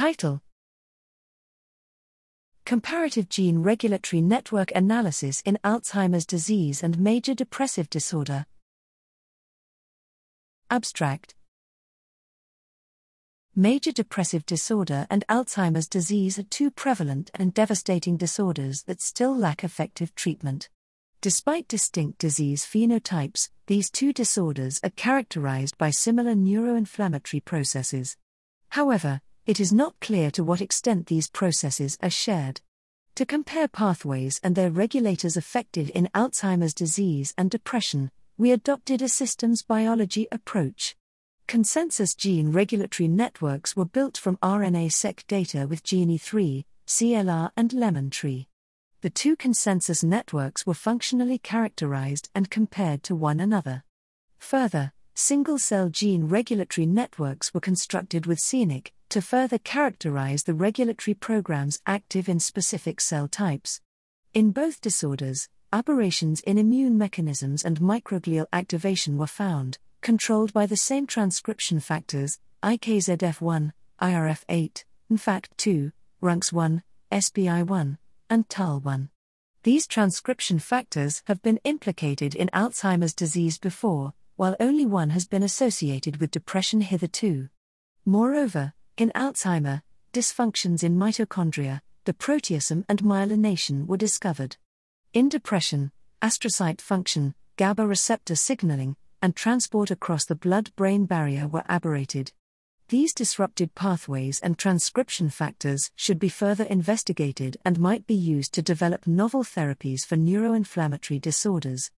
Title Comparative Gene Regulatory Network Analysis in Alzheimer's Disease and Major Depressive Disorder. Abstract Major depressive disorder and Alzheimer's disease are two prevalent and devastating disorders that still lack effective treatment. Despite distinct disease phenotypes, these two disorders are characterized by similar neuroinflammatory processes. However, it is not clear to what extent these processes are shared. To compare pathways and their regulators affected in Alzheimer's disease and depression, we adopted a systems biology approach. Consensus gene regulatory networks were built from RNA-seq data with GENIE3, CLR, and Lemon Tree. The two consensus networks were functionally characterized and compared to one another. Further, single cell gene regulatory networks were constructed with scenic to further characterize the regulatory programs active in specific cell types. In both disorders, aberrations in immune mechanisms and microglial activation were found, controlled by the same transcription factors IKZF1, IRF8, NFATC2, RUNX1, SPI1, and TAL1. These transcription factors have been implicated in Alzheimer's disease before, while only one has been associated with depression hitherto. Moreover, in Alzheimer, dysfunctions in mitochondria, the proteasome, and myelination were discovered. In depression, astrocyte function, GABA receptor signaling, and transport across the blood brain barrier were aberrated. These disrupted pathways and transcription factors should be further investigated and might be used to develop novel therapies for neuroinflammatory disorders.